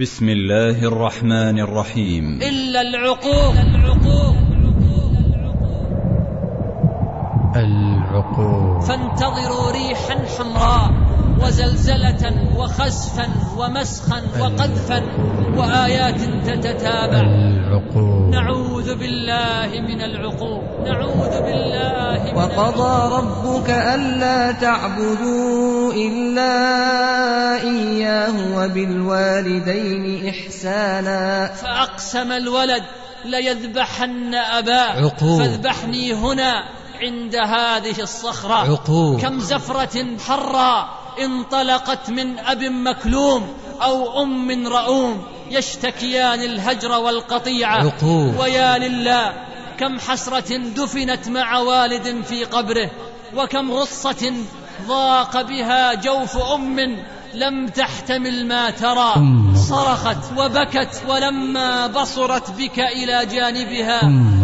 بسم الله الرحمن الرحيم. إلا العقوق. العقوق. العقوق. فانتظروا ريحا حمراء وزلزلة وخسفا ومسخا وقذفا وآيات تتتابع. العقوق. نعوذ بالله من العقوق. نعوذ بالله من وقضى ربك ألا تعبدوا. إلا إياه وبالوالدين إحسانا فأقسم الولد ليذبحن أباه. فاذبحني هنا عند هذه الصخرة عقوق. كم زفرة حراء انطلقت من أب مكلوم أو أم رؤوم يشتكيان الهجر والقطيعة عقوق. ويا لله كم حسرة دفنت مع والد في قبره وكم غصة ضاق بها جوف أم لم تحتمل ما ترى. صرخت وبكت ولما بصرت بك إلى جانبها.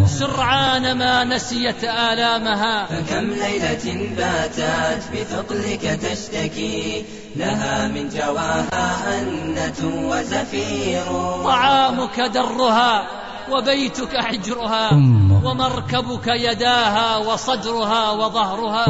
سرعان ما نسيت آلامها. فكم ليلة باتت بثقلك تشتكي؟ لها من جواها أنة وزفير. طعامك درها. وبيتك حجرها. ومركبك يداها وصدرها وظهرها.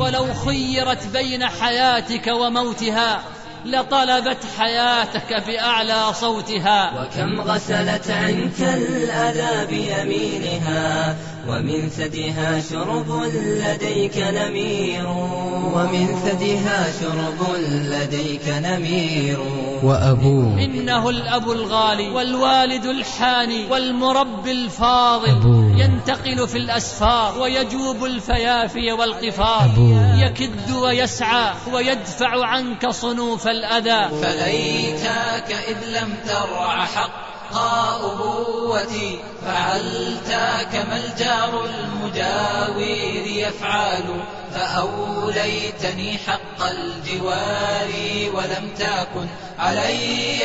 ولو خيرت بين حياتك وموتها لطلبت حياتك بأعلى صوتها وكم غسلت عنك الأذى بيمينها ومن ثديها شرب لديك نمير ومن ثديها شرب لديك نمير وأبوه إنه الأب الغالي والوالد الحاني والمربي الفاضل أبوه. ينتقل في الأسفار ويجوب الفيافي والقفار أبوه. يكد ويسعى ويدفع عنك صنوف الأذى فليتاك إذ لم ترع حق أبوتي فعلت كما الجار المجاور يفعل؟ فأوليتني حق الجوار ولم تكن علي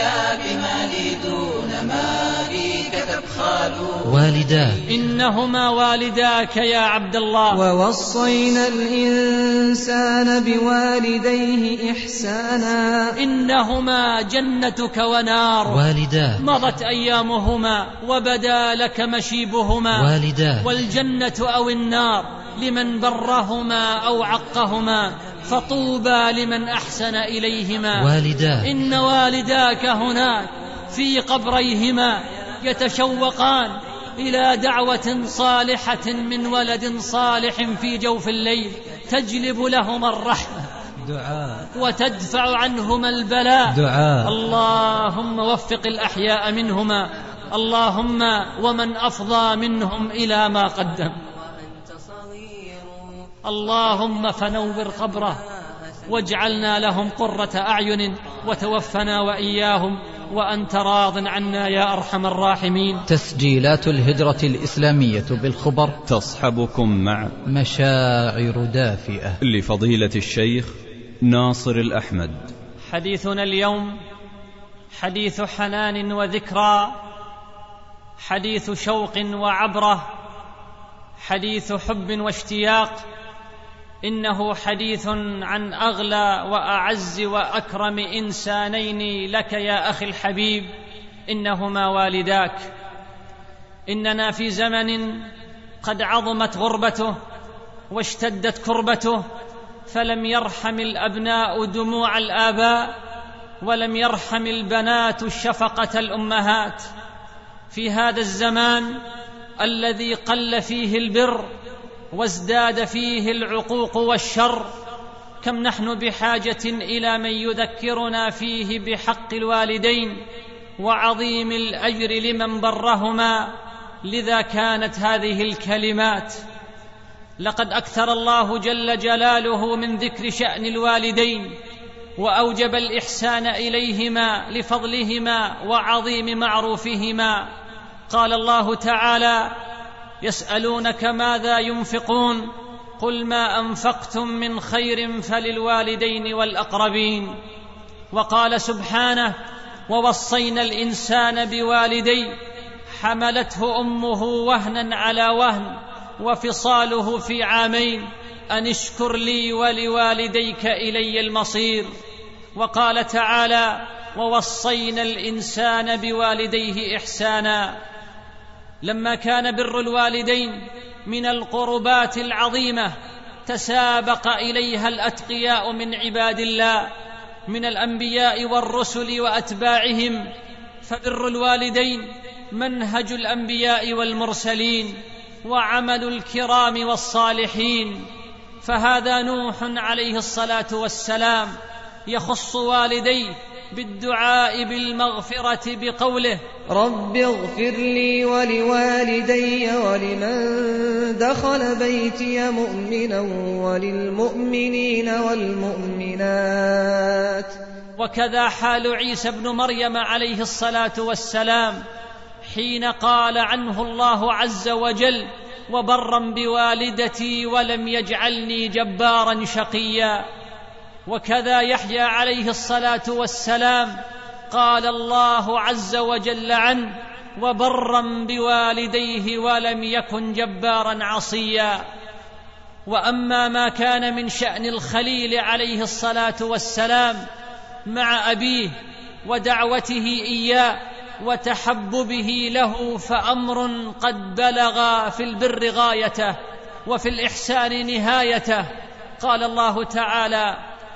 بمالي دون مالك تبخال والداه إنهما والداك يا عبد الله. ووصينا الإنسان بوالديه إحسانا. إنهما جنتك ونار. والداه مضت أيامهما وبدا لك مشيبهما. والداه والجنة أو النار. لمن برهما أو عقهما فطوبى لمن أحسن إليهما. والداه إن والداك هناك في قبريهما يتشوقان إلى دعوة صالحة من ولد صالح في جوف الليل تجلب لهما الرحمة دعاء. وتدفع عنهما البلاء. دعاء. اللهم وفق الأحياء منهما اللهم ومن أفضى منهم إلى ما قدم. اللهم فنور قبره واجعلنا لهم قرة أعين وتوفنا وإياهم وأنت راض عنا يا أرحم الراحمين. تسجيلات الهجرة الإسلامية بالخبر. تصحبكم مع مشاعر دافئة. لفضيلة الشيخ ناصر الأحمد. حديثنا اليوم حديث حنان وذكرى حديث شوق وعبرة حديث حب واشتياق إنه حديث عن أغلى وأعز وأكرم إنسانين لك يا أخي الحبيب إنهما والداك. إننا في زمن قد عظمت غربته واشتدت كربته فلم يرحم الأبناء دموع الآباء ولم يرحم البنات شفقة الأمهات. في هذا الزمان الذي قل فيه البر وازداد فيه العقوق والشر كم نحن بحاجة إلى من يذكرنا فيه بحق الوالدين وعظيم الأجر لمن برهما لذا كانت هذه الكلمات. لقد أكثر الله جل جلاله من ذكر شأن الوالدين وأوجب الإحسان إليهما لفضلهما وعظيم معروفهما. قال الله تعالى يسألونك ماذا ينفقون؟ قل ما أنفقتم من خير فللوالدين والأقربين. وقال سبحانه ووصينا الإنسان بوالديه حملته أمه وهنا على وهن وفصاله في عامين أن اشكر لي ولوالديك إلي المصير. وقال تعالى ووصينا الإنسان بوالديه إحسانا. لما كان بر الوالدين من القربات العظيمة تسابق إليها الأتقياء من عباد الله من الأنبياء والرسل وأتباعهم. فبر الوالدين منهج الأنبياء والمرسلين وعمل الكرام والصالحين. فهذا نوح عليه الصلاة والسلام يخص والديه بالدعاء بالمغفرة بقوله رب اغفر لي ولوالدي ولمن دخل بيتي مؤمنا وللمؤمنين والمؤمنات. وكذا حال عيسى ابن مريم عليه الصلاة والسلام حين قال عنه الله عز وجل وبرا بوالدتي ولم يجعلني جبارا شقيا. وكذا يحيى عليه الصلاة والسلام قال الله عز وجل عنه وبرا بوالديه ولم يكن جبارا عصيا وأما ما كان من شأن الخليل عليه الصلاة والسلام مع أبيه ودعوته إياه وتحببه له فأمر قد بلغ في البر غايته وفي الإحسان نهايته. قال الله تعالى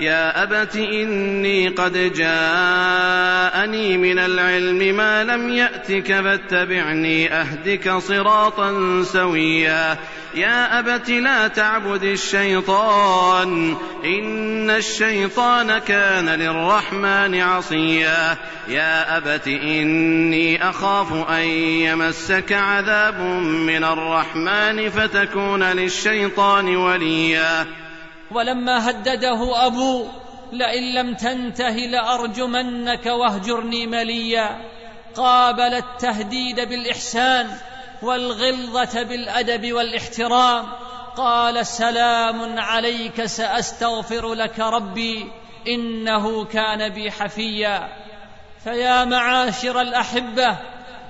يا أبت إني قد جاءني من العلم ما لم يأتك فاتبعني أهدك صراطا سويا. يا أبت لا تعبد الشيطان إن الشيطان كان للرحمن عصيا. يا أبت إني أخاف أن يمسك عذاب من الرحمن فتكون للشيطان وليا. ولما هدده ابوه لئن لم تنته لأرجمنك واهجرني مليا. قابل التهديد بالإحسان والغلظة بالأدب والإحترام. قال سلام عليك سأستغفر لك ربي إنه كان بي حفيا. فيا معاشر الأحبة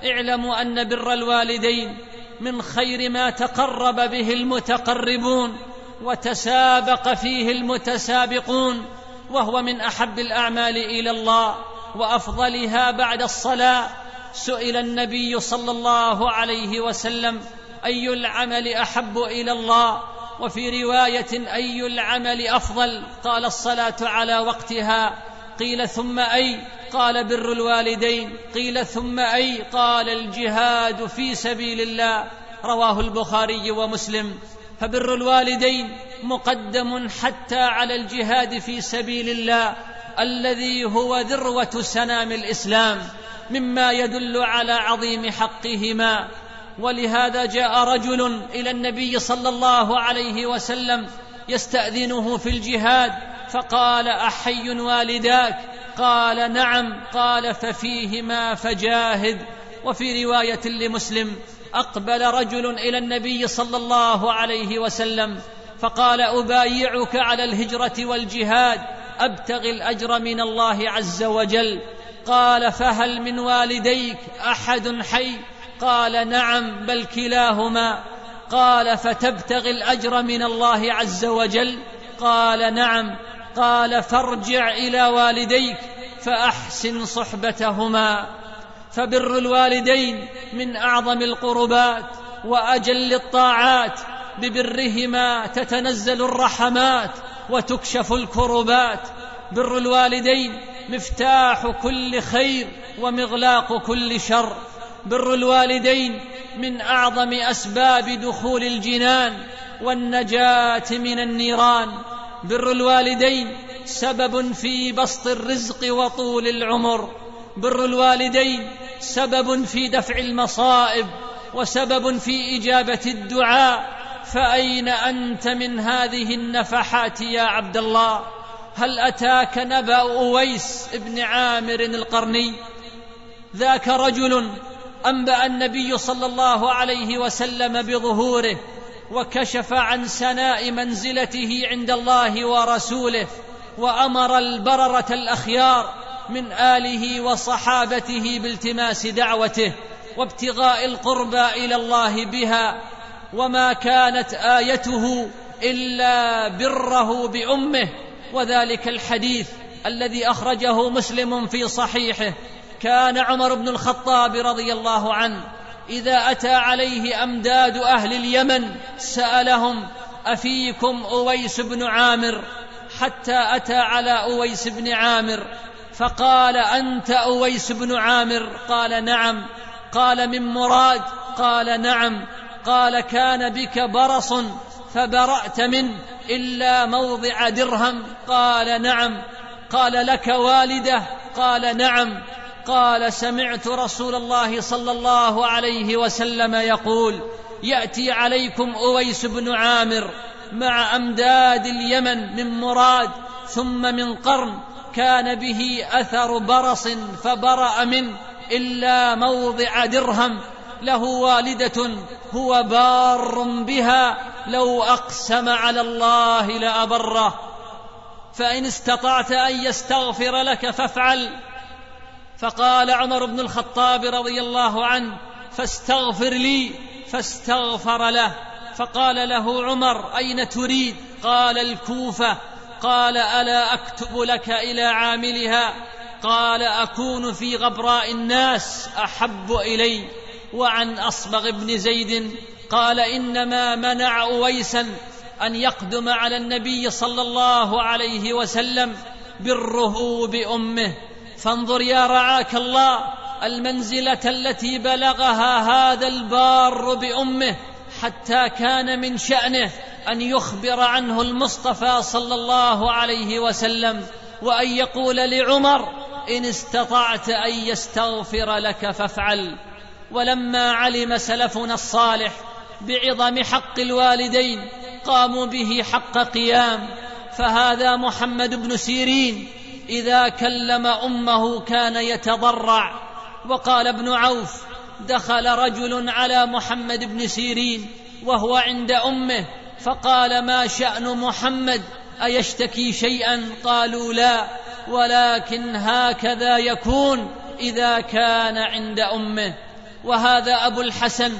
اعلموا أن بر الوالدين من خير ما تقرب به المتقربون. وتسابق فيه المتسابقون وهو من أحب الأعمال إلى الله وأفضلها بعد الصلاة. سئل النبي صلى الله عليه وسلم أي العمل أحب إلى الله؟ وفي رواية أي العمل أفضل؟ قال الصلاة على وقتها. قيل ثم أي؟ قال بر الوالدين. قيل ثم أي؟ قال الجهاد في سبيل الله. رواه البخاري ومسلم. فبر الوالدين مقدم حتى على الجهاد في سبيل الله الذي هو ذروة سنام الإسلام مما يدل على عظيم حقهما. ولهذا جاء رجل إلى النبي صلى الله عليه وسلم يستأذنه في الجهاد فقال أحي والداك؟ قال نعم. قال ففيهما فجاهد. وفي رواية لمسلم أقبل رجل إلى النبي صلى الله عليه وسلم فقال أبايعك على الهجرة والجهاد ابتغي الأجر من الله عز وجل. قال فهل من والديك أحد حي؟ قال نعم بل كلاهما. قال فتبتغي الأجر من الله عز وجل؟ قال نعم. قال فارجع إلى والديك فأحسن صحبتهما. فبر الوالدين من أعظم القربات وأجل الطاعات ببرهما تتنزل الرحمات وتكشف الكربات. بر الوالدين مفتاح كل خير ومغلاق كل شر. بر الوالدين من أعظم أسباب دخول الجنان والنجاة من النيران. بر الوالدين سبب في بسط الرزق وطول العمر. بر الوالدين سبب في دفع المصائب وسبب في إجابة الدعاء. فأين أنت من هذه النفحات يا عبد الله هل أتاك نبأ أويس بن عامر القرني؟ ذاك رجل أنبأ النبي صلى الله عليه وسلم بظهوره وكشف عن سناء منزلته عند الله ورسوله وأمر البررة الأخيار من آله وصحابته بالتماس دعوته وابتغاء القربى إلى الله بها وما كانت آيته إلا بره بأمه. وذلك الحديث الذي أخرجه مسلم في صحيحه. كان عمر بن الخطاب رضي الله عنه إذا أتى عليه أمداد أهل اليمن سألهم أفيكم أويس بن عامر؟ حتى أتى على أويس بن عامر فقال أنت أويس بن عامر؟ قال نعم. قال من مراد؟ قال نعم. قال كان بك برص فبرأت منه إلا موضع درهم. قال نعم. قال لك والده؟ قال نعم. قال سمعت رسول الله صلى الله عليه وسلم يقول يأتي عليكم أويس بن عامر مع أمداد اليمن من مراد ثم من قرن كان به أثر برص فبرأ منه إلا موضع درهم له والدة هو بار بها لو أقسم على الله لأبره. فإن استطعت أن يستغفر لك فافعل. فقال عمر بن الخطاب رضي الله عنه فاستغفر لي فاستغفر له. فقال له عمر أين تريد؟ قال الكوفة. قال ألا أكتب لك إلى عاملها؟ قال أكون في غبراء الناس أحب إلي. وعن أصبغ بن زيد قال إنما منع أويسا أن يقدم على النبي صلى الله عليه وسلم بره بامه فانظر يا رعاك الله المنزلة التي بلغها هذا البار بأمه حتى كان من شأنه. أن يخبر عنه المصطفى صلى الله عليه وسلم وأن يقول لعمر إن استطعت أن يستغفر لك فافعل. ولما علم سلفنا الصالح بعظم حق الوالدين قاموا به حق قيام فهذا محمد بن سيرين إذا كلم أمه كان يتضرع. وقال ابن عوف دخل رجل على محمد بن سيرين وهو عند أمه فقال ما شأن محمد أيشتكي شيئا؟ قالوا لا ولكن هكذا يكون إذا كان عند أمه. وهذا أبو الحسن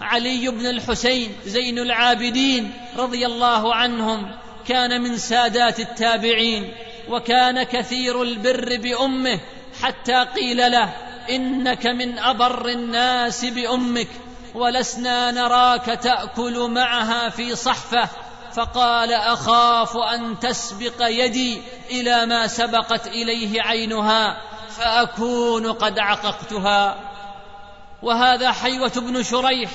علي بن الحسين زين العابدين رضي الله عنهم كان من سادات التابعين وكان كثير البر بأمه حتى قيل له إنك من أبر الناس بأمك. ولسنا نراك تأكل معها في صحفة. فقال أخاف أن تسبق يدي إلى ما سبقت إليه عينها فأكون قد عققتها. وهذا حيوة بن شريح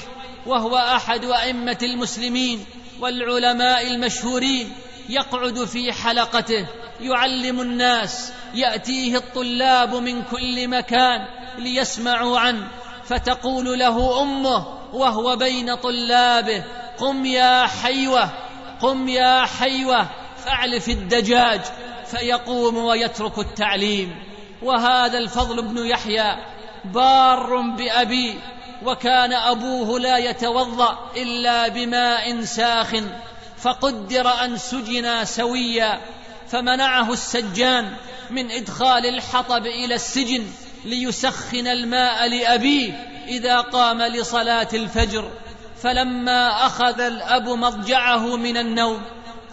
وهو أحد أئمة المسلمين والعلماء المشهورين يقعد في حلقته يعلم الناس يأتيه الطلاب من كل مكان ليسمعوا عنه. فتقول له أمه وهو بين طلابه قم يا حيوة قم يا حيوة فأعلف الدجاج. فيقوم ويترك التعليم. وهذا الفضل بن يحيى بار بابيه وكان أبوه لا يتوضأ إلا بماء ساخن فقدر أن سجنا سويا فمنعه السجان من إدخال الحطب إلى السجن. ليسخن الماء لأبيه إذا قام لصلاة الفجر. فلما أخذ الأب مضجعه من النوم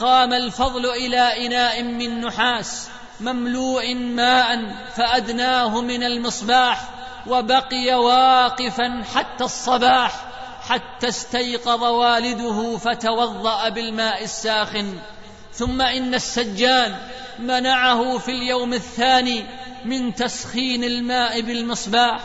قام الفضل إلى إناء من نحاس مملوء ماء فأدناه من المصباح وبقي واقفا حتى الصباح حتى استيقظ والده فتوضأ بالماء الساخن. ثم إن السجان منعه في اليوم الثاني من تسخين الماء بالمصباح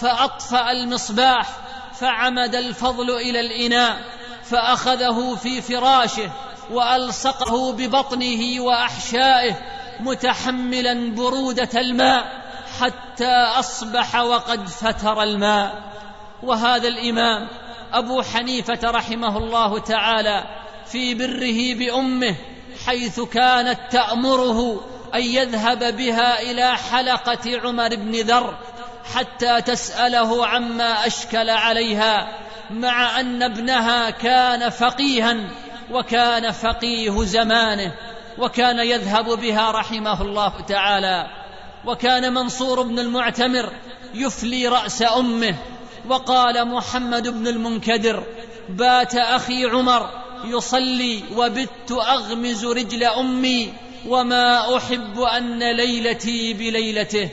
فأطفأ المصباح فعمد الفضل إلى الإناء فأخذه في فراشه وألصقه ببطنه وأحشائه متحملا برودة الماء حتى أصبح وقد فتر الماء. وهذا الإمام أبو حنيفة رحمه الله تعالى في بره بأمه حيث كانت تأمره أن يذهب بها إلى حلقة عمر بن ذر حتى تسأله عما أشكل عليها مع أن ابنها كان فقيها وكان فقيه زمانه وكان يذهب بها رحمه الله تعالى. وكان منصور بن المعتمر يفلي رأس أمه وقال محمد بن المنكدر بات أخي عمر يصلي وبت أغمز رجل أمي وما احب ان ليلتي بليلته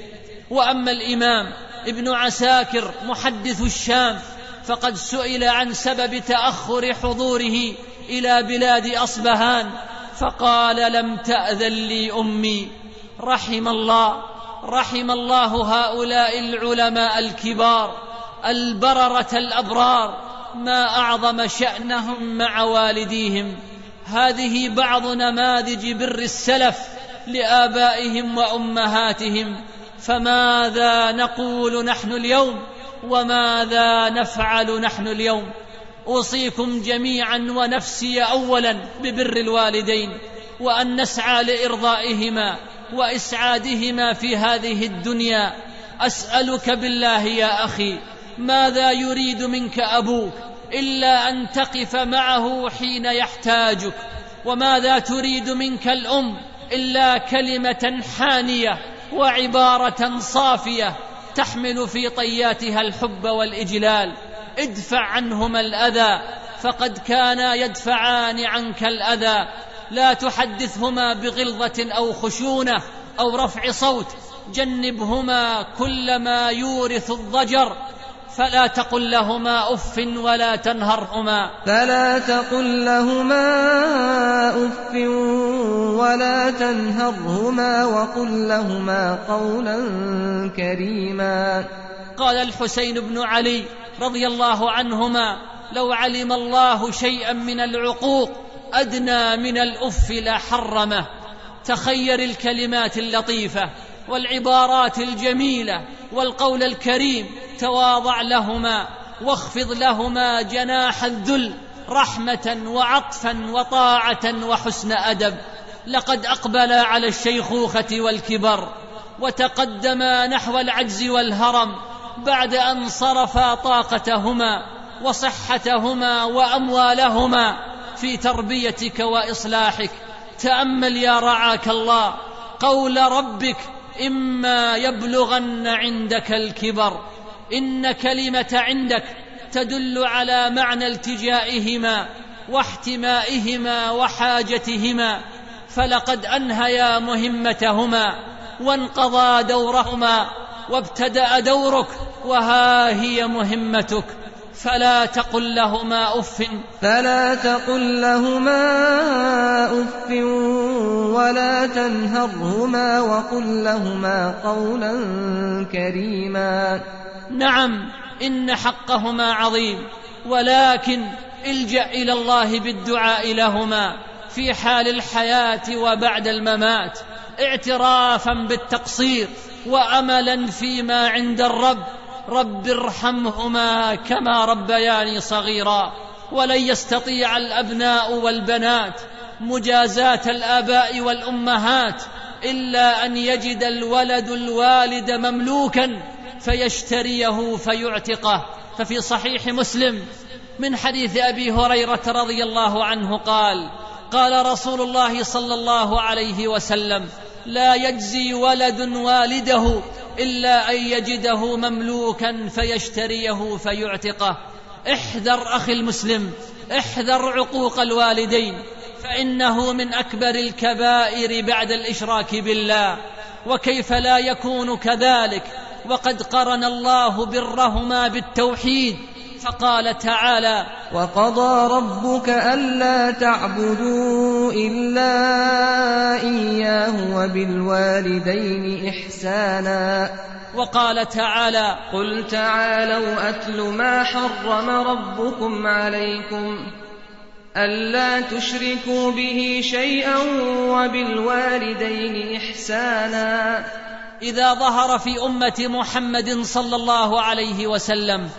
واما الامام ابن عساكر محدث الشام فقد سئل عن سبب تاخر حضوره إلى بلاد اصبهان فقال لم تاذن لي امي رحم الله رحم الله هؤلاء العلماء الكبار البرره الابرار ما اعظم شانهم مع والديهم هذه بعض نماذج بر السلف لآبائهم وأمهاتهم. فماذا نقول نحن اليوم؟ وماذا نفعل نحن اليوم؟ أوصيكم جميعا ونفسي اولا ببر الوالدين وأن نسعى لإرضائهما وإسعادهما في هذه الدنيا. أسألك بالله يا أخي ماذا يريد منك أبوك؟ إلا أن تقف معه حين يحتاجك وماذا تريد منك الأم إلا كلمة حانية وعبارة صافية تحمل في طياتها الحب والإجلال. ادفع عنهما الأذى فقد كانا يدفعان عنك الأذى. لا تحدثهما بغلظة أو خشونة أو رفع صوت جنبهما كل ما يورث الضجر. فلا تقل لهما أف ولا تنهرهما. فلا تقل لهما أف ولا تنهرهما وقل لهما قولا كريما. قال الحسين بن علي رضي الله عنهما لو علم الله شيئا من العقوق أدنى من الأف لحرمه. تخير الكلمات اللطيفة. والعبارات الجميلة والقول الكريم تواضع لهما واخفض لهما جناح الذل رحمة وعطفا وطاعة وحسن أدب. لقد اقبلا على الشيخوخة والكبر وتقدما نحو العجز والهرم بعد أن صرفا طاقتهما وصحتهما وأموالهما في تربيتك وإصلاحك. تأمل يا رعاك الله قول ربك إما يبلغن عندك الكبر إن كلمة عندك تدل على معنى التجائهما واحتمائهما وحاجتهما فلقد أنهيا مهمتهما وانقضى دورهما وابتدأ دورك وها هي مهمتك. فلا تقل لهما أف. فلا تقل لهما أف ولا تنهرهما وقل لهما قولا كريما. نعم إن حقهما عظيم ولكن الجأ إلى الله بالدعاء لهما في حال الحياة وبعد الممات اعترافا بالتقصير واملا فيما عند الرب. رب ارحمهما كما ربياني صغيرا ولن يستطيع الأبناء والبنات مجازاة الآباء والأمهات إلا أن يجد الولد الوالد مملوكا فيشتريه فيعتقه. ففي صحيح مسلم من حديث أبي هريرة رضي الله عنه قال قال رسول الله صلى الله عليه وسلم لا يجزي ولد والده إلا أن يجده مملوكا فيشتريه فيعتقه. احذر أخي المسلم احذر عقوق الوالدين فإنه من أكبر الكبائر بعد الإشراك بالله. وكيف لا يكون كذلك؟ وقد قرن الله برهما بالتوحيد. فقال تعالى وقضى ربك ألا تعبدوا إلا إياه وبالوالدين إحسانا. وقال تعالى قل تعالوا أتل ما حرم ربكم عليكم ألا تشركوا به شيئا وبالوالدين إحسانا. إذا ظهر في أمة محمد صلى الله عليه وسلم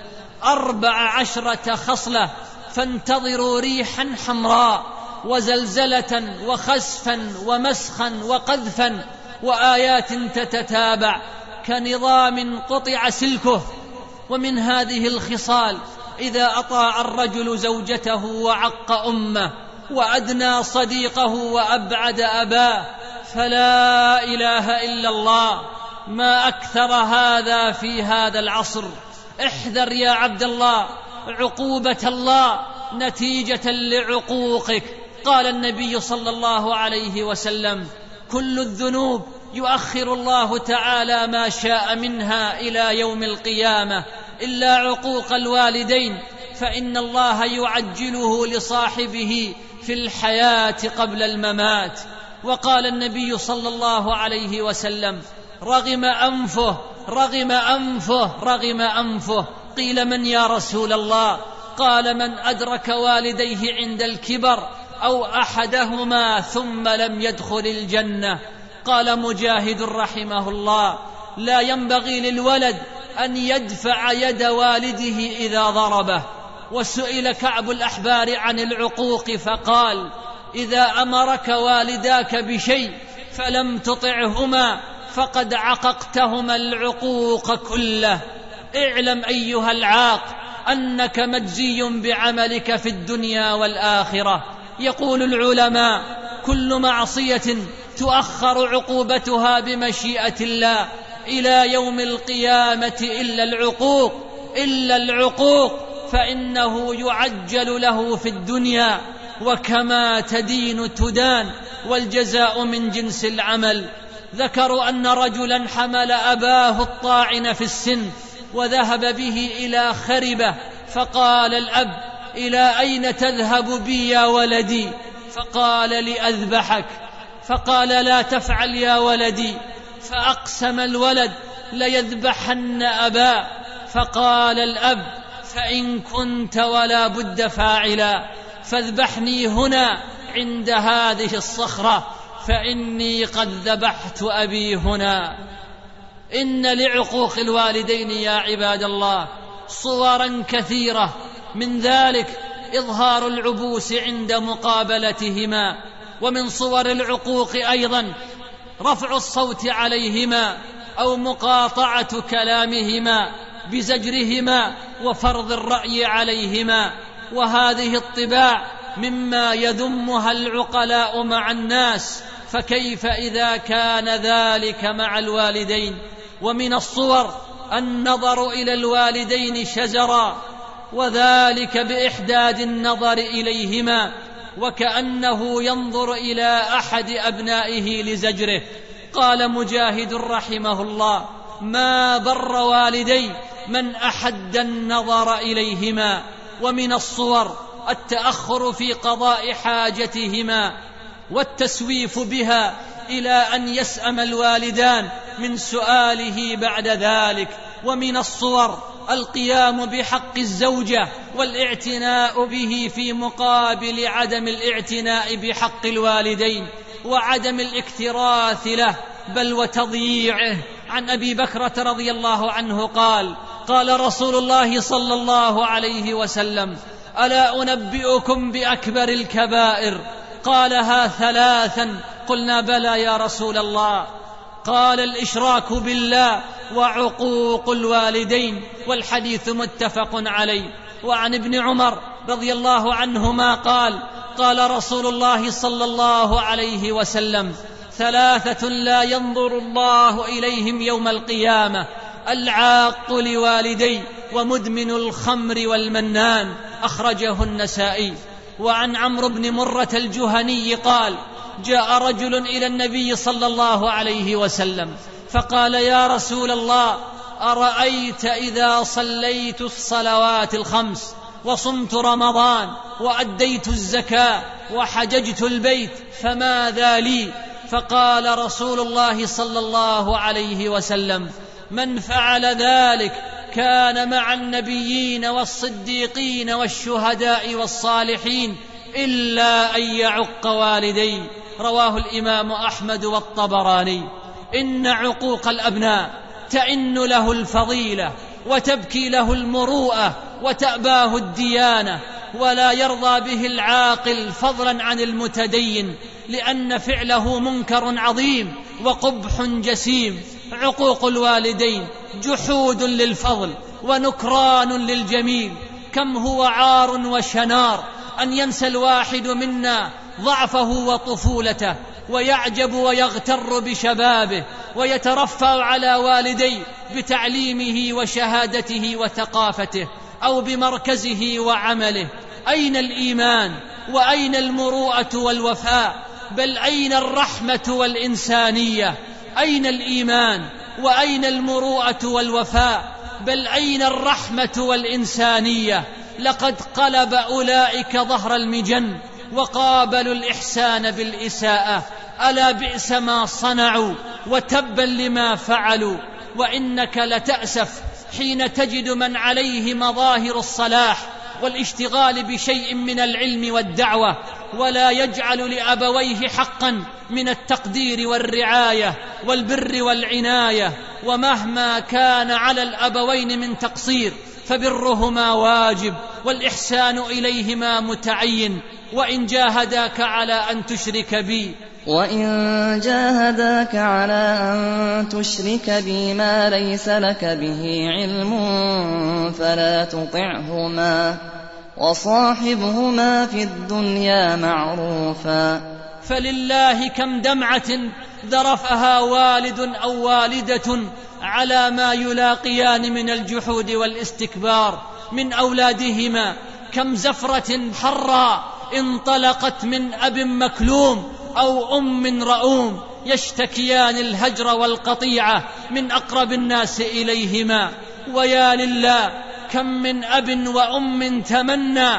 أربع عشرة خصلة فانتظروا ريحا حمراء وزلزلة وخسفا ومسخا وقذفا وآيات تتتابع كنظام قطع سلكه ومن هذه الخصال إذا أطاع الرجل زوجته وعق أمه وأدنى صديقه وأبعد أباه فلا إله إلا الله ما أكثر هذا في هذا العصر احذر يا عبد الله عقوبة الله نتيجة لعقوقك. قال النبي صلى الله عليه وسلم كل الذنوب يؤخر الله تعالى ما شاء منها إلى يوم القيامة. إلا عقوق الوالدين فإن الله يعجله لصاحبه في الحياة قبل الممات. وقال النبي صلى الله عليه وسلم رغم أنفه رغم أنفه رغم أنفه. قيل من يا رسول الله؟ قال من أدرك والديه عند الكبر أو أحدهما ثم لم يدخل الجنة. قال مجاهد رحمه الله لا ينبغي للولد أن يدفع يد والده إذا ضربه. وسئل كعب الأحبار عن العقوق فقال إذا أمرك والداك بشيء فلم تطعهما فقد عققتهما العقوق كله. اعلم أيها العاق أنك مجزي بعملك في الدنيا والآخرة. يقول العلماء كل معصية تؤخر عقوبتها بمشيئة الله إلى يوم القيامة إلا العقوق إلا العقوق فإنه يعجل له في الدنيا. وكما تدين تدان والجزاء من جنس العمل. ذكروا أن رجلا حمل أباه الطاعن في السن وذهب به إلى خربة فقال الأب إلى أين تذهب بي يا ولدي؟ فقال لأذبحك. فقال لا تفعل يا ولدي. فأقسم الولد ليذبحن اباه فقال الأب فإن كنت ولا بد فاعلا فاذبحني هنا عند هذه الصخرة. فإني قد ذبحت أبي هنا. إن لعقوق الوالدين يا عباد الله صورا كثيرة. من ذلك إظهار العبوس عند مقابلتهما. ومن صور العقوق أيضا رفع الصوت عليهما أو مقاطعة كلامهما بزجرهما وفرض الرأي عليهما. وهذه الطباع مما يذمها العقلاء مع الناس فكيف إذا كان ذلك مع الوالدين؟ ومن الصور النظر إلى الوالدين شزرا وذلك بإحداد النظر إليهما وكأنه ينظر إلى أحد أبنائه لزجره. قال مجاهد رحمه الله ما بر والدي من أحد النظر إليهما. ومن الصور التأخر في قضاء حاجتهما والتسويف بها إلى أن يسأم الوالدان من سؤاله بعد ذلك. ومن الصور القيام بحق الزوجة والإعتناء به في مقابل عدم الاعتناء بحق الوالدين وعدم الاكتراث له بل وتضييعه. عن أبي بكرة رضي الله عنه قال قال رسول الله صلى الله عليه وسلم ألا أنبئكم بأكبر الكبائر قالها ثلاثا. قلنا بلى يا رسول الله. قال الإشراك بالله وعقوق الوالدين والحديث متفق عليه. وعن ابن عمر رضي الله عنهما قال قال رسول الله صلى الله عليه وسلم ثلاثة لا ينظر الله إليهم يوم القيامة. العاق لوالدي ومدمن الخمر والمنان. أخرجه النسائي. وعن عمرو بن مرة الجهني قال جاء رجل إلى النبي صلى الله عليه وسلم فقال يا رسول الله أرأيت إذا صليت الصلوات الخمس وصمت رمضان وأديت الزكاة وحججت البيت فماذا لي؟ فقال رسول الله صلى الله عليه وسلم من فعل ذلك كان مع النبيين والصديقين والشهداء والصالحين إلا أن يعق والديه رواه الإمام أحمد والطبراني. إن عقوق الأبناء تئن له الفضيلة وتبكي له المروءة وتأباه الديانة ولا يرضى به العاقل فضلا عن المتدين لأن فعله منكر عظيم وقبح جسيم. عقوق الوالدين جحود للفضل ونكران للجميل. كم هو عار وشنار أن ينسى الواحد منا ضعفه وطفولته ويعجب ويغتر بشبابه ويترفع على والديه بتعليمه وشهادته وثقافته أو بمركزه وعمله. أين الإيمان؟ وأين المروءة والوفاء؟ بل أين الرحمة والإنسانية؟ أين الإيمان وأين المروءة والوفاء؟ بل أين الرحمة والإنسانية؟ لقد قلب أولئك ظهر المجن وقابلوا الإحسان بالإساءة. ألا بئس ما صنعوا وتبا لما فعلوا. وإنك لتأسف حين تجد من عليه مظاهر الصلاح. والاشتغال بشيء من العلم والدعوة ولا يجعل لأبويه حقا من التقدير والرعاية والبر والعناية ومهما كان على الأبوين من تقصير فبرهما واجب والإحسان إليهما متعين وإن جاهداك على أن تشرك بي. وإن جاهداك على أن تشرك بي ما ليس لك به علم فلا تطعهما وصاحبهما في الدنيا معروفا فلله كم دمعه ذرفها والد أو والده على ما يلاقيان من الجحود والاستكبار من اولادهما كم زفره حراء انطلقت من اب مكلوم أو أم رؤوم يشتكيان الهجر والقطيعة من أقرب الناس إليهما ويا لله كم من أب وأم تمنى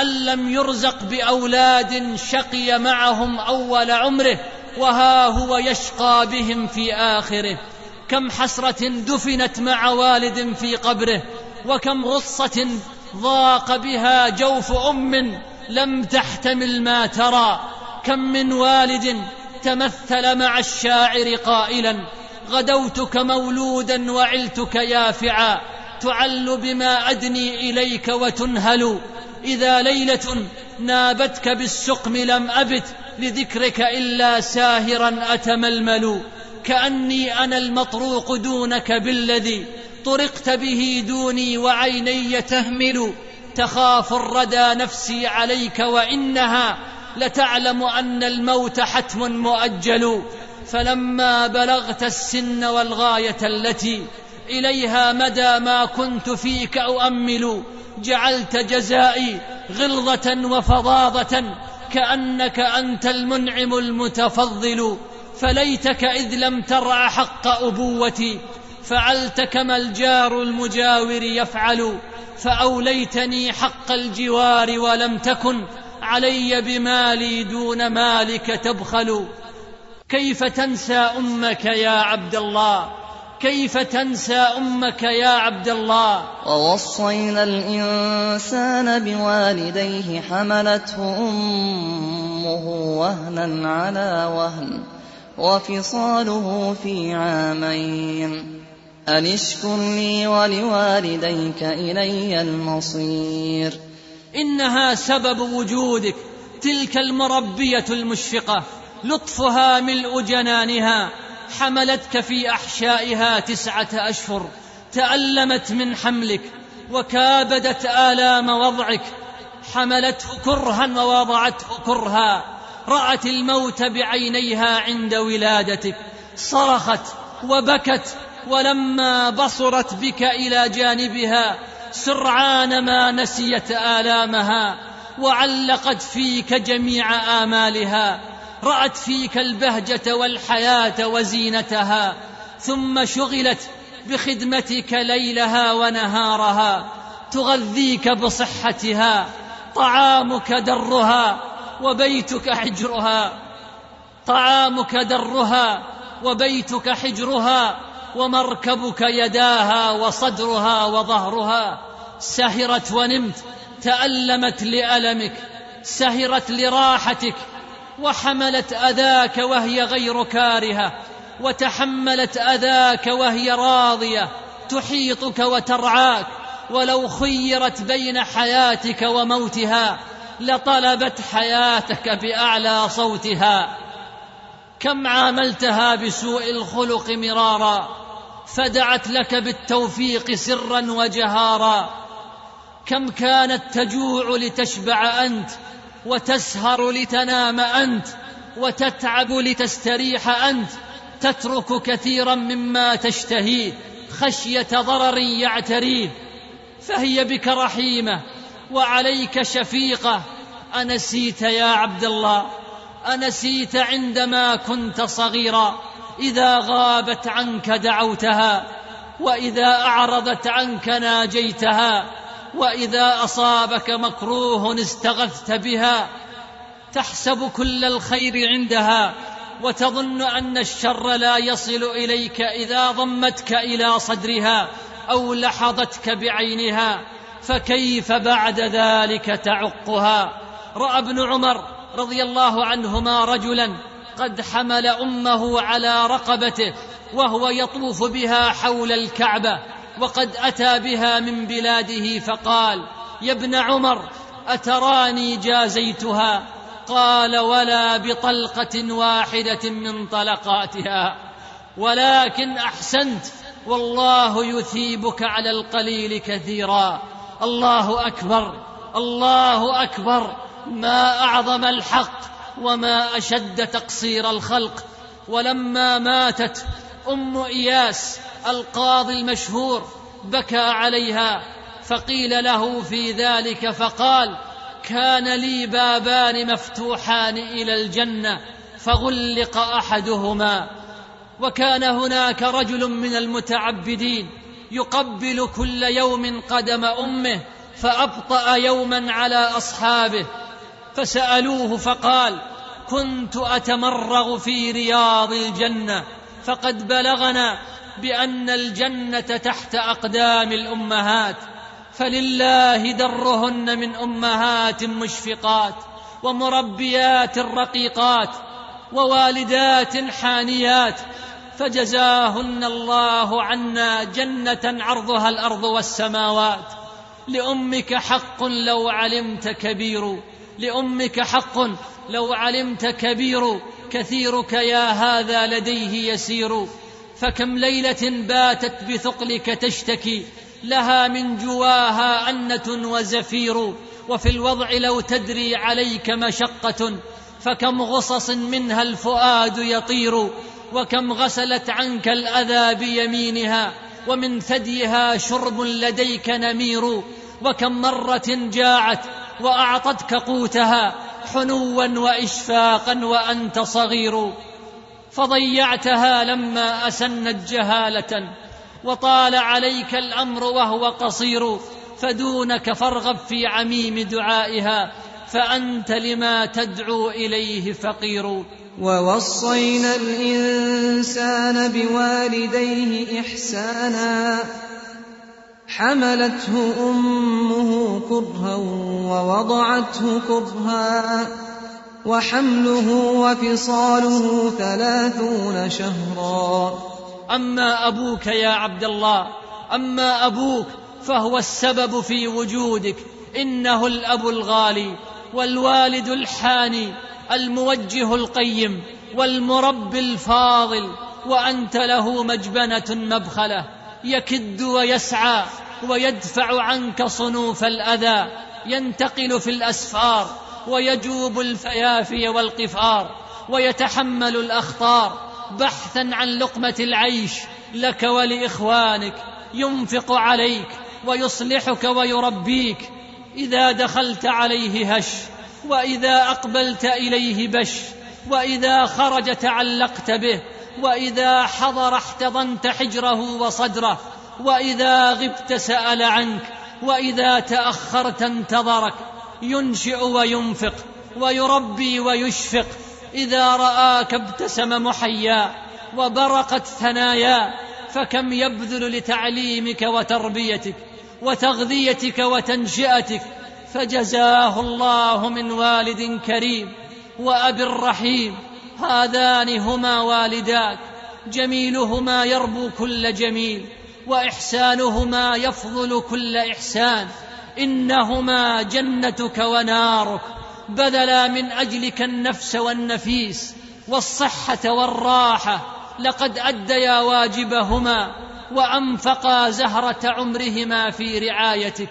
أن لم يرزق بأولاد شقي معهم أول عمره وها هو يشقى بهم في آخره كم حسرة دفنت مع والد في قبره وكم غصة ضاق بها جوف أم لم تحتمل ما ترى كم من والد تمثل مع الشاعر قائلا غدوتك مولودا وعلتك يافعا تعل بما أدني إليك وتنهل. إذا ليلة نابتك بالسقم لم أبت لذكرك إلا ساهرا أتململ. كأني أنا المطروق دونك بالذي طرقت به دوني وعيني تهمل. تخاف الردى نفسي عليك وإنها لتعلم أن الموت حتم مؤجل. فلما بلغت السن والغاية التي إليها مدى ما كنت فيك اؤمل جعلت جزائي غلظة وفظاظة كأنك أنت المنعم المتفضل. فليتك إذ لم ترع حق أبوتي فعلت كما الجار المجاور يفعل. فأوليتني حق الجوار ولم تكن علي بمالي دون مالك تبخل. كيف تنسى أمك يا عبد الله؟ كيف تنسى أمك يا عبد الله؟ ووصينا الإنسان بوالديه حملته أمه وهنا على وهن وفصاله في عامين. أن اشكر لي ولوالديك إلي المصير. إنها سبب وجودك تلك المربية المشفقة لطفها ملء جنانها حملتك في أحشائها تسعة أشهر تألمت من حملك وكابدت آلام وضعك حملته كرها ووضعته كرها رأت الموت بعينيها عند ولادتك صرخت وبكت ولما بصرت بك إلى جانبها سرعان ما نسيت آلامها وعلقت فيك جميع آمالها رأت فيك البهجة والحياة وزينتها ثم شغلت بخدمتك ليلها ونهارها تغذيك بصحتها طعامك درها وبيتك حجرها طعامك درها وبيتك حجرها ومركبك يداها وصدرها وظهرها سهرت ونمت تألمت لألمك سهرت لراحتك وحملت أذاك وهي غير كارهة وتحملت أذاك وهي راضية تحيطك وترعاك ولو خيرت بين حياتك وموتها لطلبت حياتك بأعلى صوتها. كم عاملتها بسوء الخلق مرارا فدعت لك بالتوفيق سرا وجهارا. كم كانت تجوع لتشبع أنت وتسهر لتنام أنت وتتعب لتستريح أنت. تترك كثيرا مما تشتهيه خشية ضرر يعتريه فهي بك رحيمة وعليك شفيقة. أنسيت يا عبد الله أنسيت عندما كنت صغيرا. إذا غابت عنك دعوتها وإذا أعرضت عنك ناجيتها وإذا أصابك مكروه استغثت بها تحسب كل الخير عندها وتظن أن الشر لا يصل إليك إذا ضمتك إلى صدرها أو لحظتك بعينها فكيف بعد ذلك تعقها؟ رأى ابن عمر رضي الله عنهما رجلا قد حمل أمه على رقبته وهو يطوف بها حول الكعبة وقد أتى بها من بلاده فقال يا ابن عمر أتراني جازيتها؟ قال ولا بطلقة واحدة من طلقاتها ولكن أحسنت والله يثيبك على القليل كثيرا. الله أكبر الله أكبر ما أعظم الحق. وما أشد تقصير الخلق ولما ماتت أم إياس القاضي المشهور بكى عليها فقيل له في ذلك فقال كان لي بابان مفتوحان إلى الجنة فغلق أحدهما وكان هناك رجل من المتعبدين يقبل كل يوم قدم أمه فأبطأ يوما على أصحابه فسالوه فقال كنت أتمرغ في رياض الجنة فقد بلغنا بأن الجنة تحت أقدام الأمهات فلله درهن من أمهات مشفقات ومربيات رقيقات ووالدات حانيات فجزاهن الله عنا جنة عرضها الأرض والسماوات لأمك حق لو علمت كبير لأمك حق. لو علمت كبير كثيرك يا هذا لديه يسير. فكم ليلة باتت بثقلك تشتكي. لها من جواها أنة وزفير. وفي الوضع لو تدري عليك مشقة. فكم غصص منها الفؤاد يطير. وكم غسلت عنك الأذى بيمينها. ومن ثديها شرب لديك نمير. وكم مرة جاعت وأعطتك قوتها حنوا وإشفاقا وأنت صغير. فضيعتها لما اسنت جهاله وطال عليك الأمر وهو قصير. فدونك فارغب في عميم دعائها فأنت لما تدعو إليه فقير. ووصينا الإنسان بوالديه إحسانا. حملته أمه كرها ووضعته كرها وحمله وفصاله ثلاثون شهرا. أما أبوك يا عبد الله أما أبوك فهو السبب في وجودك إنه الأب الغالي والوالد الحاني الموجه القيم والمربي الفاضل وأنت له مجبنة مبخلة يكد ويسعى ويدفع عنك صنوف الأذى ينتقل في الأسفار ويجوب الفيافي والقفار ويتحمل الأخطار. بحثا عن لقمة العيش لك ولإخوانك ينفق عليك ويصلحك ويربيك. إذا دخلت عليه هش وإذا أقبلت إليه بش وإذا خرج تعلقت به وإذا حضر احتضنت حجره وصدره. وإذا غبت سأل عنك وإذا تأخرت انتظرك ينشئ وينفق ويربي ويشفق. إذا رآك ابتسم محيا وبرقت ثنايا فكم يبذل لتعليمك وتربيتك وتغذيتك وتنشئتك. فجزاه الله من والد كريم وأب رحيم. هذان هما والداك جميلهما يربو كل جميل. وإحسانهما يفضل كل إحسان. إنهما جنتك ونارك. بذلا من أجلك النفس والنفيس والصحة والراحة. لقد أديا واجبهما وأنفقا زهرة عمرهما في رعايتك.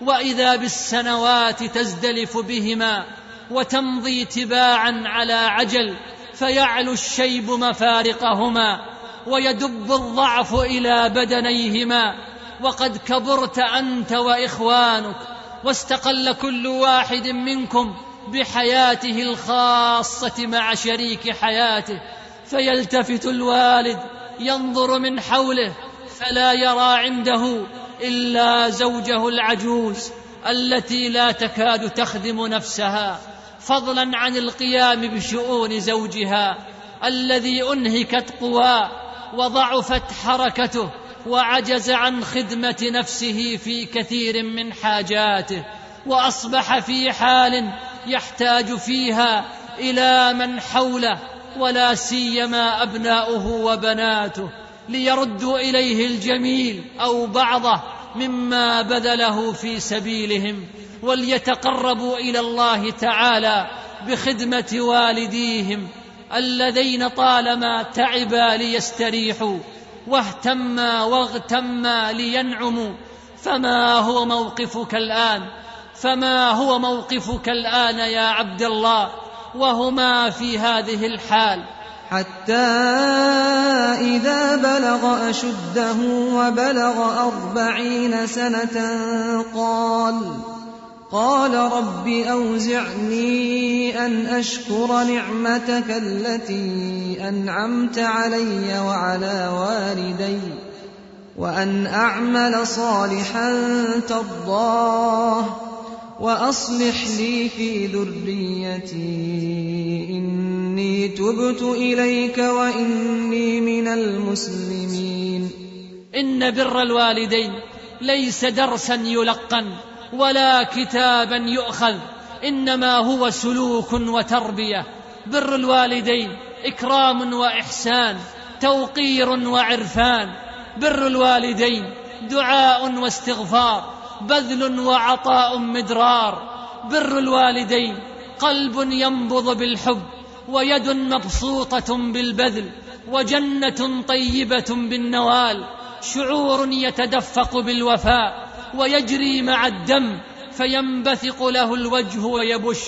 وإذا بالسنوات تزدلف بهما وتمضي تباعا على عجل فيعلو الشيب مفارقهما. ويدب الضعف إلى بدنيهما. وقد كبرت أنت وإخوانك واستقل كل واحد منكم بحياته الخاصة مع شريك حياته. فيلتفت الوالد ينظر من حوله فلا يرى عنده إلا زوجه العجوز التي لا تكاد تخدم نفسها. فضلا عن القيام بشؤون زوجها الذي أنهكت قواه وضعفت حركته وعجز عن خدمة نفسه في كثير من حاجاته وأصبح في حال يحتاج فيها إلى من حوله ولا سيما أبناؤه وبناته ليردوا إليه الجميل أو بعضه مما بذله في سبيلهم وليتقربوا إلى الله تعالى بخدمة والديهم اللذين طالما تعبا ليستريحوا واهتما واغتما لينعموا. فما هو موقفك الآن؟ فما هو موقفك الآن يا عبد الله؟ وهما في هذه الحال. حتى إذا بلغ أشده وبلغ أربعين سنة قال قال رب أوزعني أن أشكر نعمتك التي أنعمت علي وعلى والدي وأن أعمل صالحا ترضاه وأصلح لي في ذريتي. إني تبت إليك وإني من المسلمين. إن بر الوالدين ليس درسا يلقن. ولا كتابا يؤخذ إنما هو سلوك وتربية. بر الوالدين إكرام وإحسان توقير وعرفان. بر الوالدين دعاء واستغفار بذل وعطاء مدرار. بر الوالدين قلب ينبض بالحب ويد مبسوطة بالبذل وجنة طيبة بالنوال. شعور يتدفق بالوفاء ويجري مع الدم فينبثق له الوجه ويبش.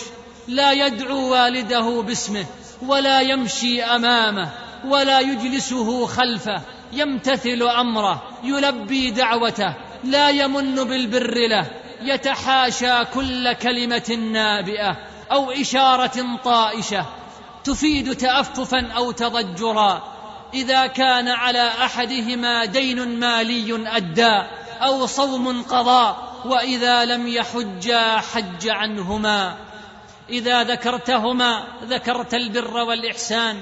لا يدعو والده باسمه ولا يمشي أمامه ولا يجلسه خلفه. يمتثل أمره يلبي دعوته لا يمن بالبر له. يتحاشى كل كلمة نابئة أو إشارة طائشة. تفيد تاففا أو تضجرا. إذا كان على أحدهما دين مالي ادى أو صوم قضاء وإذا لم يحجا حج عنهما. إذا ذكرتهما ذكرت البر والإحسان.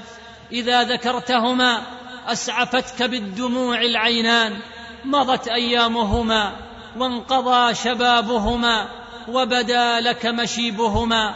إذا ذكرتهما أسعفتك بالدموع العينان. مضت أيامهما وانقضى شبابهما وبدا لك مشيبهما.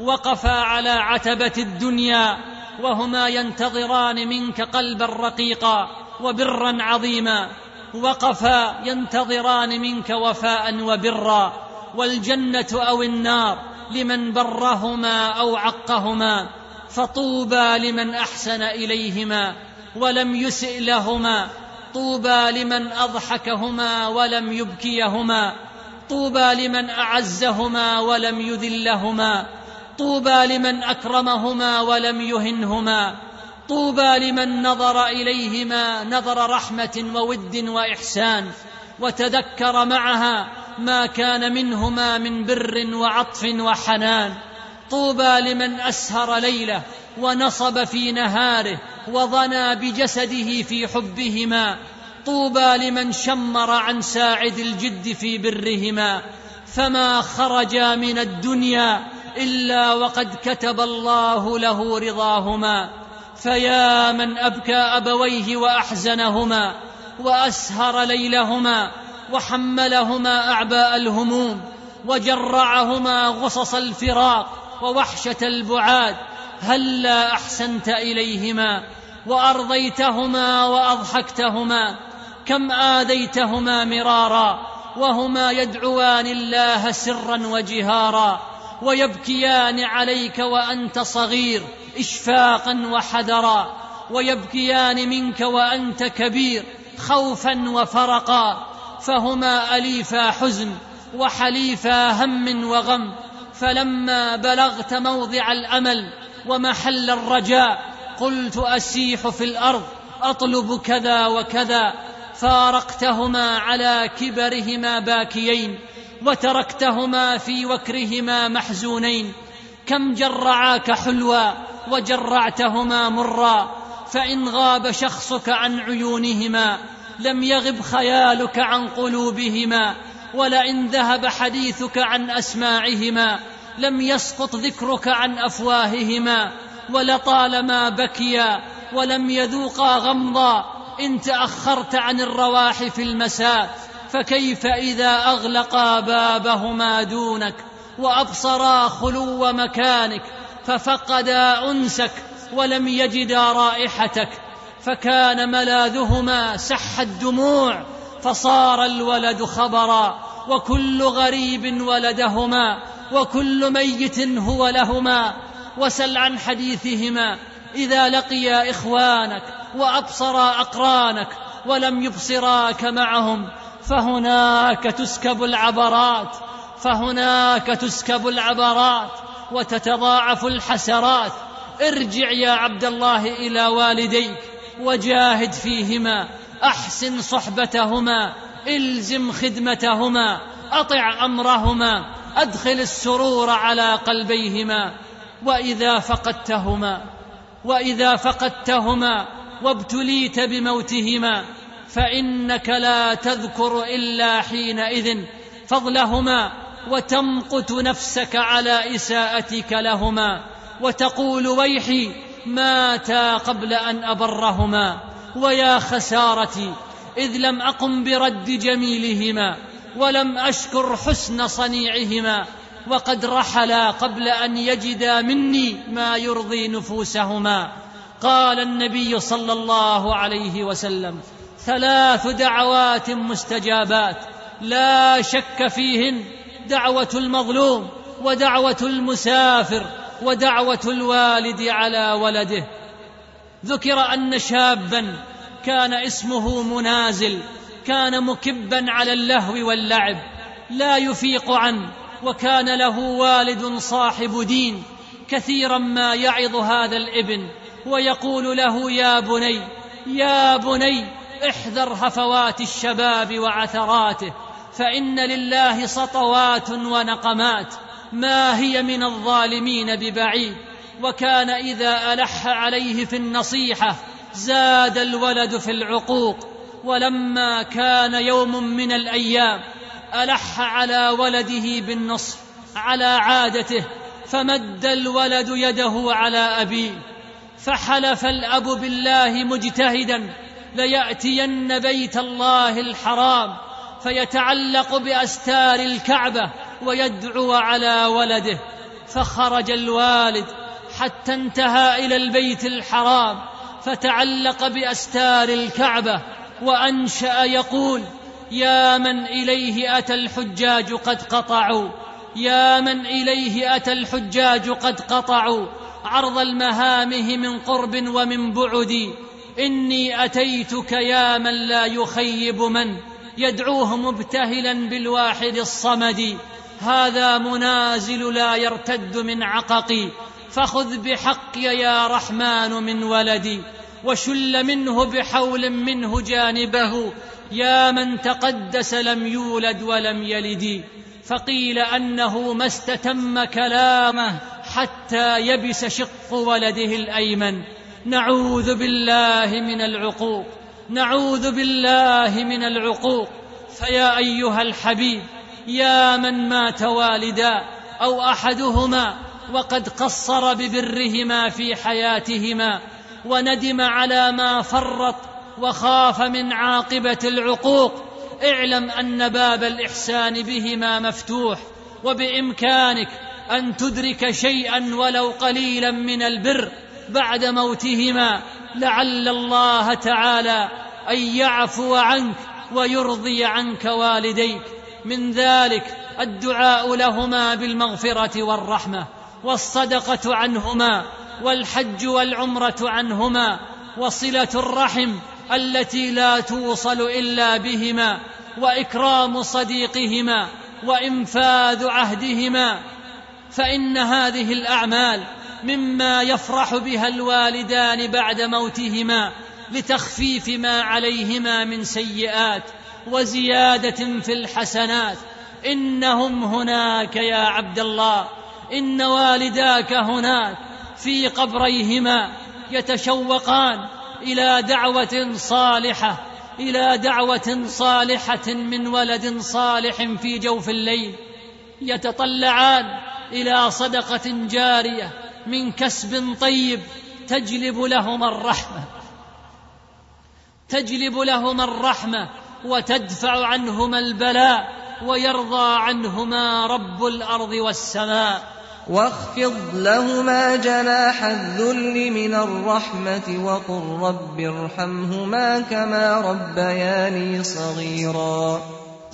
وقفا على عتبة الدنيا وهما ينتظران منك قلبا رقيقا وبرا عظيما. وقفا ينتظران منك وفاء وبرا والجنة أو النار لمن برهما أو عقهما فطوبى لمن أحسن إليهما ولم يسئ لهما طوبى لمن أضحكهما ولم يبكيهما طوبى لمن أعزهما ولم يذلهما طوبى لمن أكرمهما ولم يهنهما طوبى لمن نظر إليهما نظر رحمة وود وإحسان وتذكر معها ما كان منهما من بر وعطف وحنان. طوبى لمن أسهر ليلة ونصب في نهاره وضنى بجسده في حبهما. طوبى لمن شمر عن ساعد الجد في برهما. فما خرجا من الدنيا إلا وقد كتب الله له رضاهما. فيا من أبكى أبويه وأحزنهما وأسهر ليلهما وحملهما أعباء الهموم وجرعهما غصص الفراق ووحشة البعاد هلا أحسنت إليهما وأرضيتهما وأضحكتهما كم آذيتهما مرارا وهما يدعوان الله سرا وجهارا ويبكيان عليك وأنت صغير إشفاقا وحذرا ويبكيان منك وأنت كبير خوفا وفرقا. فهما أليفا حزن وحليفا هم وغم. فلما بلغت موضع الأمل ومحل الرجاء قلت أسيح في الأرض أطلب كذا وكذا. فارقتهما على كبرهما باكيين وتركتهما في وكرهما محزونين. كم جرعاك حلوا وجرعتهما مرا فإن غاب شخصك عن عيونهما لم يغب خيالك عن قلوبهما ولئن ذهب حديثك عن أسماعهما لم يسقط ذكرك عن أفواههما ولطالما بكيا ولم يذوقا غمضا إن تأخرت عن الرواح في المساء فكيف إذا أغلقا بابهما دونك وأبصرا خلو مكانك ففقدا أنسك ولم يجدا رائحتك فكان ملاذهما سح الدموع فصار الولد خبرا وكل غريب ولدهما وكل ميت هو لهما وسل عن حديثهما إذا لقيا إخوانك وأبصرا أقرانك ولم يبصراك معهم فهناك تسكب العبرات فهناك تسكب العبرات. وتتضاعف الحسرات. ارجع يا عبد الله إلى والديك وجاهد فيهما. أحسن صحبتهما. إلزم خدمتهما. أطع أمرهما. أدخل السرور على قلبيهما. وإذا فقدتهما. وإذا فقدتهما وابتليت بموتهما فإنك لا تذكر إلا حينئذ فضلهما وتمقت نفسك على إساءتك لهما وتقول ويحي ماتا قبل أن أبرهما ويا خسارتي إذ لم أقم برد جميلهما ولم أشكر حسن صنيعهما وقد رحلا قبل أن يجدا مني ما يرضي نفوسهما قال النبي صلى الله عليه وسلم ثلاث دعوات مستجابات لا شك فيهن دعوة المظلوم ودعوة المسافر ودعوة الوالد على ولده. ذكر أن شابا كان اسمه منازل كان مكبا على اللهو واللعب لا يفيق عنه وكان له والد صاحب دين كثيرا ما يعظ هذا الابن ويقول له يا بني يا بني احذر هفوات الشباب وعثراته فإن لله سطوات ونقمات ما هي من الظالمين ببعيد وكان إذا ألح عليه في النصيحة زاد الولد في العقوق ولما كان يوم من الأيام ألح على ولده بالنصح على عادته فمد الولد يده على أبيه فحلف الأب بالله مجتهدا ليأتين بيت الله الحرام فيتعلق بأستار الكعبة ويدعو على ولده فخرج الوالد حتى انتهى إلى البيت الحرام فتعلق بأستار الكعبة وأنشأ يقول يا من إليه أتى الحجاج قد قطعوا يا من إليه أتى الحجاج قد قطعوا عرض المهامه من قرب ومن بعد إني أتيتك يا من لا يخيب من. يدعوه مبتهلا بالواحد الصمد. هذا منازل لا يرتد من عققي فخذ بحقي يا رحمن من ولدي وشل منه بحول منه جانبه. يا من تقدس لم يولد ولم يلد. فقيل أنه ما استتم كلامه حتى يبس شق ولده الأيمن. نعوذ بالله من العقوق. نعوذ بالله من العقوق. فيا أيها الحبيب يا من مات والدا أو أحدهما وقد قصر ببرهما في حياتهما وندم على ما فرط وخاف من عاقبة العقوق اعلم أن باب الإحسان بهما مفتوح وبإمكانك أن تدرك شيئا ولو قليلا من البر. بعد موتهما لعل الله تعالى أن يعفو عنك ويرضي عنك والديك. من ذلك الدعاء لهما بالمغفرة والرحمة والصدقة عنهما والحج والعمرة عنهما وصلة الرحم التي لا توصل إلا بهما وإكرام صديقهما وإنفاذ عهدهما. فإن هذه الأعمال مما يفرح بها الوالدان بعد موتهما لتخفيف ما عليهما من سيئات وزيادة في الحسنات. إنهم هناك يا عبد الله إن والداك هناك في قبريهما يتشوقان إلى دعوة صالحة إلى دعوة صالحة من ولد صالح في جوف الليل. يتطلعان إلى صدقة جارية من كسب طيب تجلب لهما الرحمة. تجلب لهما الرحمة وتدفع عنهما البلاء ويرضى عنهما رب الأرض والسماء. واخفض لهما جناح الذل من الرحمة وقل رب ارحمهما كما ربياني صغيرا.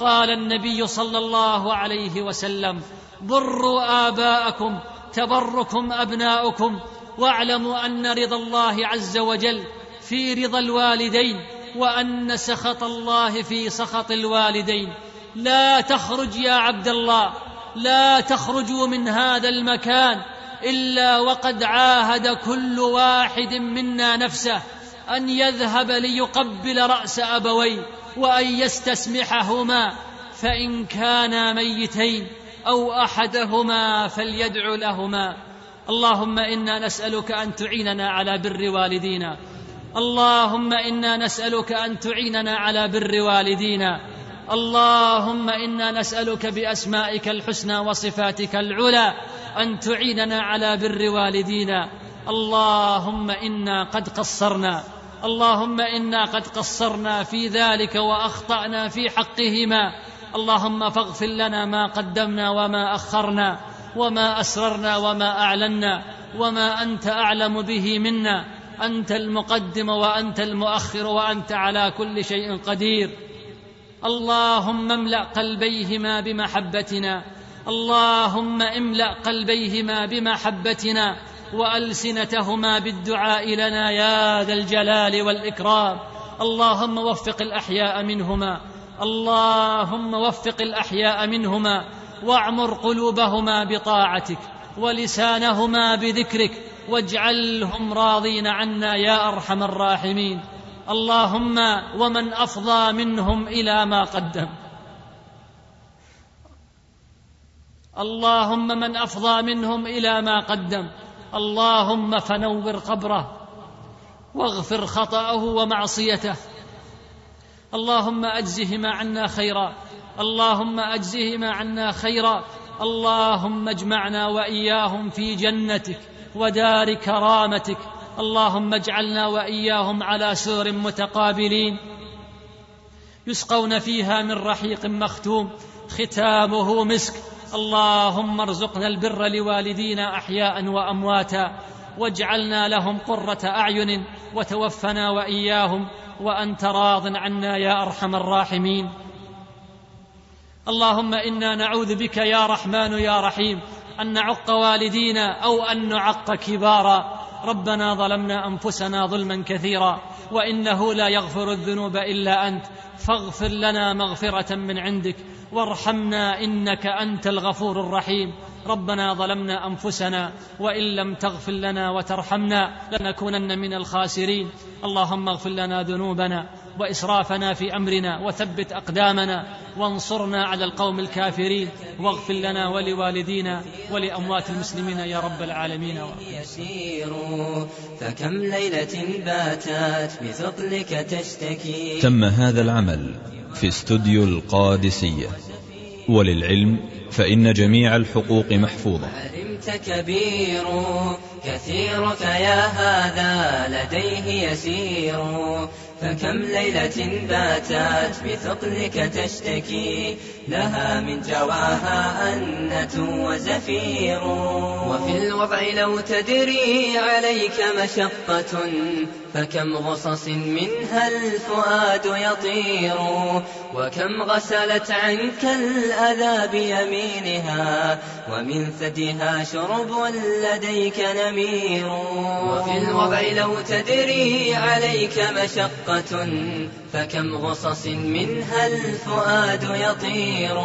قال النبي صلى الله عليه وسلم بروا آباءكم تبركم أبناؤكم واعلموا أن رضا الله عز وجل في رضا الوالدين وأن سخط الله في سخط الوالدين. لا تخرج يا عبد الله لا تخرجوا من هذا المكان إلا وقد عاهد كل واحد منا نفسه أن يذهب ليقبل رأس أبويه وأن يستسمحهما فإن كانا ميتين. أو أحدهما فليدع لهما. اللهم إنا نسألك أن تعيننا على بر والدينا. اللهم إنا نسألك أن تعيننا على بر والدينا. اللهم إنا نسألك بأسمائك الحسنى وصفاتك العلى أن تعيننا على بر والدينا. اللهم إنا قد قصرنا. اللهم إنا قد قصرنا في ذلك وأخطأنا في حقهما. اللهم فاغفر لنا ما قدمنا وما أخرنا وما أسررنا وما أعلنا وما أنت أعلم به منا. أنت المقدم وأنت المؤخر وأنت على كل شيء قدير. اللهم املأ قلبيهما بمحبتنا. اللهم املأ قلبيهما بمحبتنا وألسنتهما بالدعاء لنا يا ذا الجلال والإكرام. اللهم وفق الأحياء منهما. اللهم وفق الأحياء منهما واعمر قلوبهما بطاعتك ولسانهما بذكرك واجعلهم راضين عنا يا أرحم الراحمين. اللهم ومن أفضى منهم إلى ما قدم. اللهم من أفضى منهم إلى ما قدم. اللهم فنور قبره واغفر خطأه ومعصيته اللهم اجزهما عنا خيرا. اللهم اجزهما عنا خيرا. اللهم اجمعنا وإياهم في جنتك ودار كرامتك. اللهم اجعلنا وإياهم على سور متقابلين. يسقون فيها من رحيق مختوم. ختامه مسك. اللهم ارزقنا البر لوالدينا أحياء وأمواتا. واجعلنا لهم قرة أعين وتوفنا وإياهم وانت راض عنا يا أرحم الراحمين. اللهم إنا نعوذ بك يا رحمن يا رحيم أن نعق والدينا أو أن نعق كبارا. ربنا ظلمنا أنفسنا ظلما كثيرا وإنه لا يغفر الذنوب إلا أنت. فاغفر لنا مغفرة من عندك. وارحمنا إنك أنت الغفور الرحيم. ربنا ظلمنا أنفسنا وإن لم تغفر لنا وترحمنا لنكونن من الخاسرين. اللهم اغفر لنا ذنوبنا وإسرافنا في أمرنا وثبت أقدامنا وانصرنا على القوم الكافرين. واغفر لنا ولوالدينا ولأموات المسلمين يا رب العالمين. يسير فكم ليلة باتت بثقلك تشتكي. تم هذا العمل في استوديو القادسية وللعلم فإن جميع الحقوق محفوظة. علمت كبير كثيرك يا هذا لديه يسير. فكم ليلة باتت بثقلك تشتكي لها من جواها أنة وزفير. وفي الوضع لو تدري عليك مشقة فكم غصص منها الفؤاد يطير. وكم غسلت عنك الأذى بيمينها ومن ثديها شرب لديك نمير. وفي الوضع لو تدري عليك مشقة فكم غصص منها الفؤاد يطير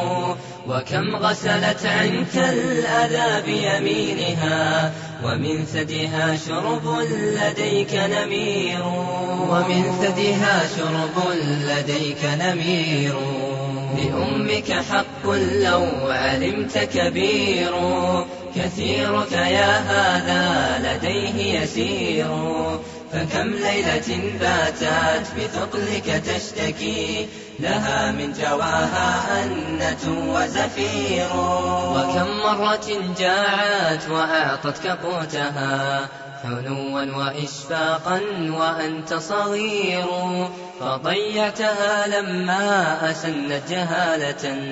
وكم غسلت عنك الأذى بيمينها ومن ثديها شرب لديك نمير ومن ثديها شرب لديك نمير. لأمك حق لو علمت كبير كثيرك يا هذا لديه يسير. فكم ليلة باتت بثقلك تشتكي لها من جواها أنة وزفير. وكم مرة جاعت وأعطتك قوتها حنوا وإشفاقا وأنت صغير فضيعتها لما أسنت جهالة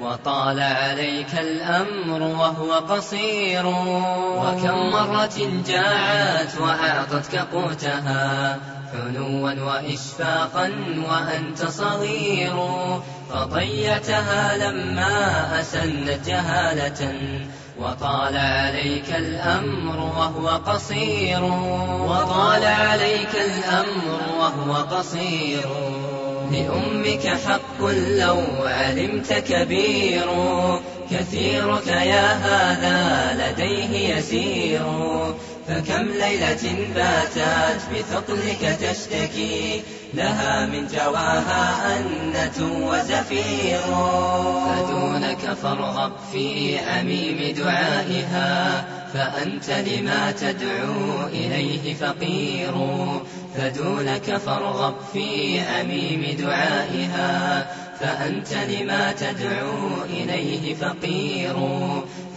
وطال عليك الأمر وهو قصير. وكم مرة جاعت وأعطتك قوتها حنوا وإشفاقا وأنت صغير. فضيعتها لما أسنت جهالة وطال عليك الأمر وهو قصير. وطال عليك الأمر وهو قصير. لأمك حق لو علمت كبير. كثيرك يا هذا لديه يسير. فكم ليلة باتت بثقلك تشتكي. لها من جواها أنة وزفير. فدونك فارغب في عميم دعائها. فأنت لما تدعو إليه فقير. فدونك فارغب في عميم دعائها فأنت لما تدعو إليه فقير.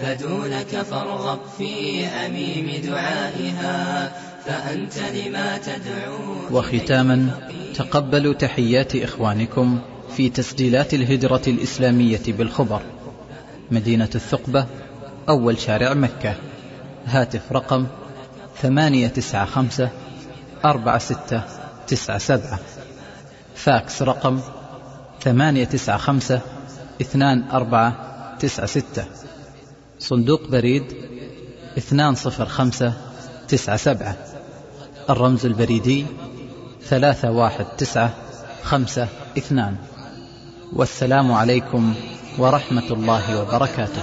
فدونك فارغب في أميم دعائها فأنت لما تدعو وختاما تقبلوا تحيات إخوانكم في تسجيلات الهجرة الإسلامية بالخبر. مدينة الثقبة أول شارع مكة. هاتف رقم ثمانية تسعة خمسة أربعة ستة تسعة سبعة. فاكس رقم ثمانية تسعة خمسة اثنان أربعة تسعة ستة. صندوق بريد اثنان صفر خمسة تسعة سبعة. الرمز البريدي ثلاثة واحد تسعة خمسة اثنان. والسلام عليكم ورحمة الله وبركاته.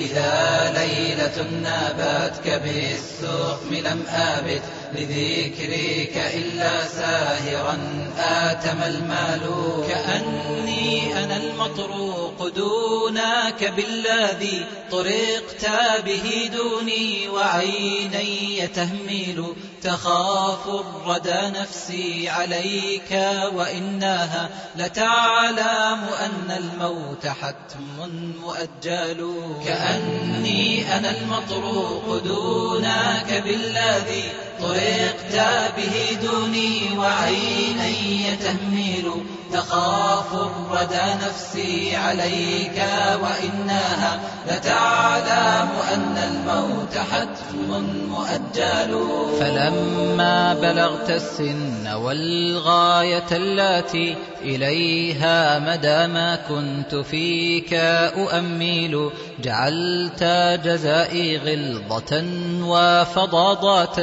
إذا ليلة نابتك بالسقم لم آبت لذكرك إلا ساهرا آتم المال كأني أنا المطروق دونك بالذي طرقت به دوني وعيني تهمل تخاف الردى نفسي عليك وإنها لتعلم أن الموت حتم مؤجل. كأني أنا المطروق دونك بالذي طرقت به دوني وعيني تهمل تخاف الردى نفسي عليك وإنها لتعلم أن الموت حتم مؤجل. فلما بلغت السن والغاية التي إليها مدى ما كنت فيك أؤمل جعلت جزائي غلظة وفضاضات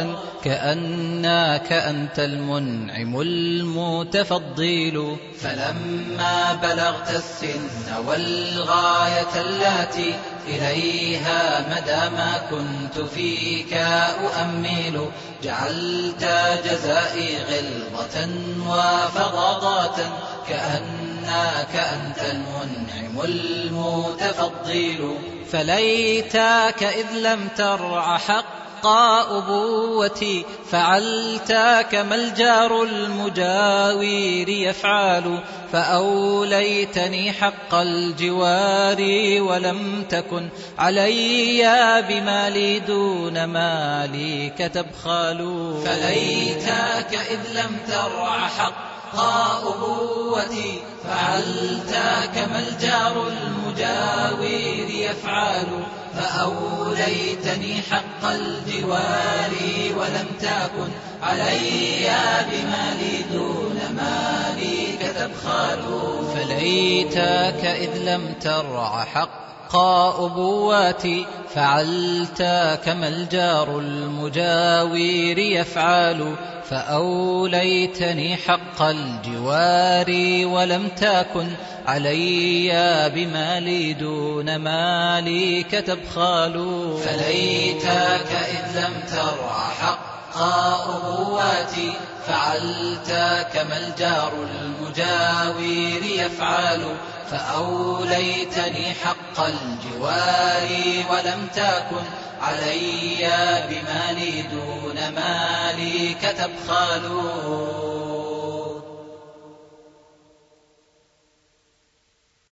كأنك أنت المنعم المتفضل فلما بلغت السن والغاية التي إليها مدى ما كنت فيك أؤمل جعلت جزائي غلظة وفضاضات كأنك أنت المنعم المتفضل. فليتك إذ لم ترع حق أبوتي فعلت كما الجار المجاور يفعل فأوليتني حق الجوار ولم تكن علي بمالي دون مالك تبخل فليتك إذ لم ترع حق أبوتي فعلت كما الجار المجاور يفعل؟ فأوليتني حق الجوار ولم تكن علي بمالي دون مالك تبخل. فليتك إذ لم ترع حق أبواتي فعلت كما الجار المجاور يفعل فأوليتني حق الجوار ولم تكن علي بمالي دون مالك تبخال فليتك إذ لم ترع حق أبواتي فعلت كما الجار المجاور يفعل فأوليتني حق الجوار ولم تكن علي بمالي دون مالك تبخل.